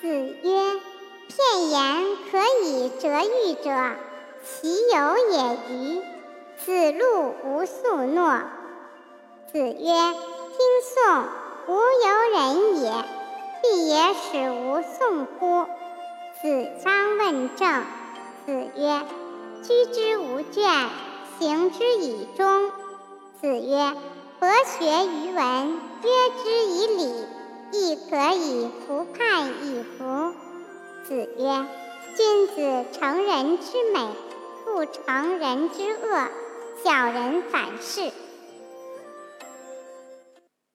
子曰：“片言可以折喻者，其有也与？子路无宿诺。”子曰：“听讼，无由人也，必也使无讼乎？”子张问政。子曰：“居之无倦，行之以忠。”子曰：“博学于文，约之以礼，以服判以服。”子曰：“君子成人之美，不成人之恶。小人反是。”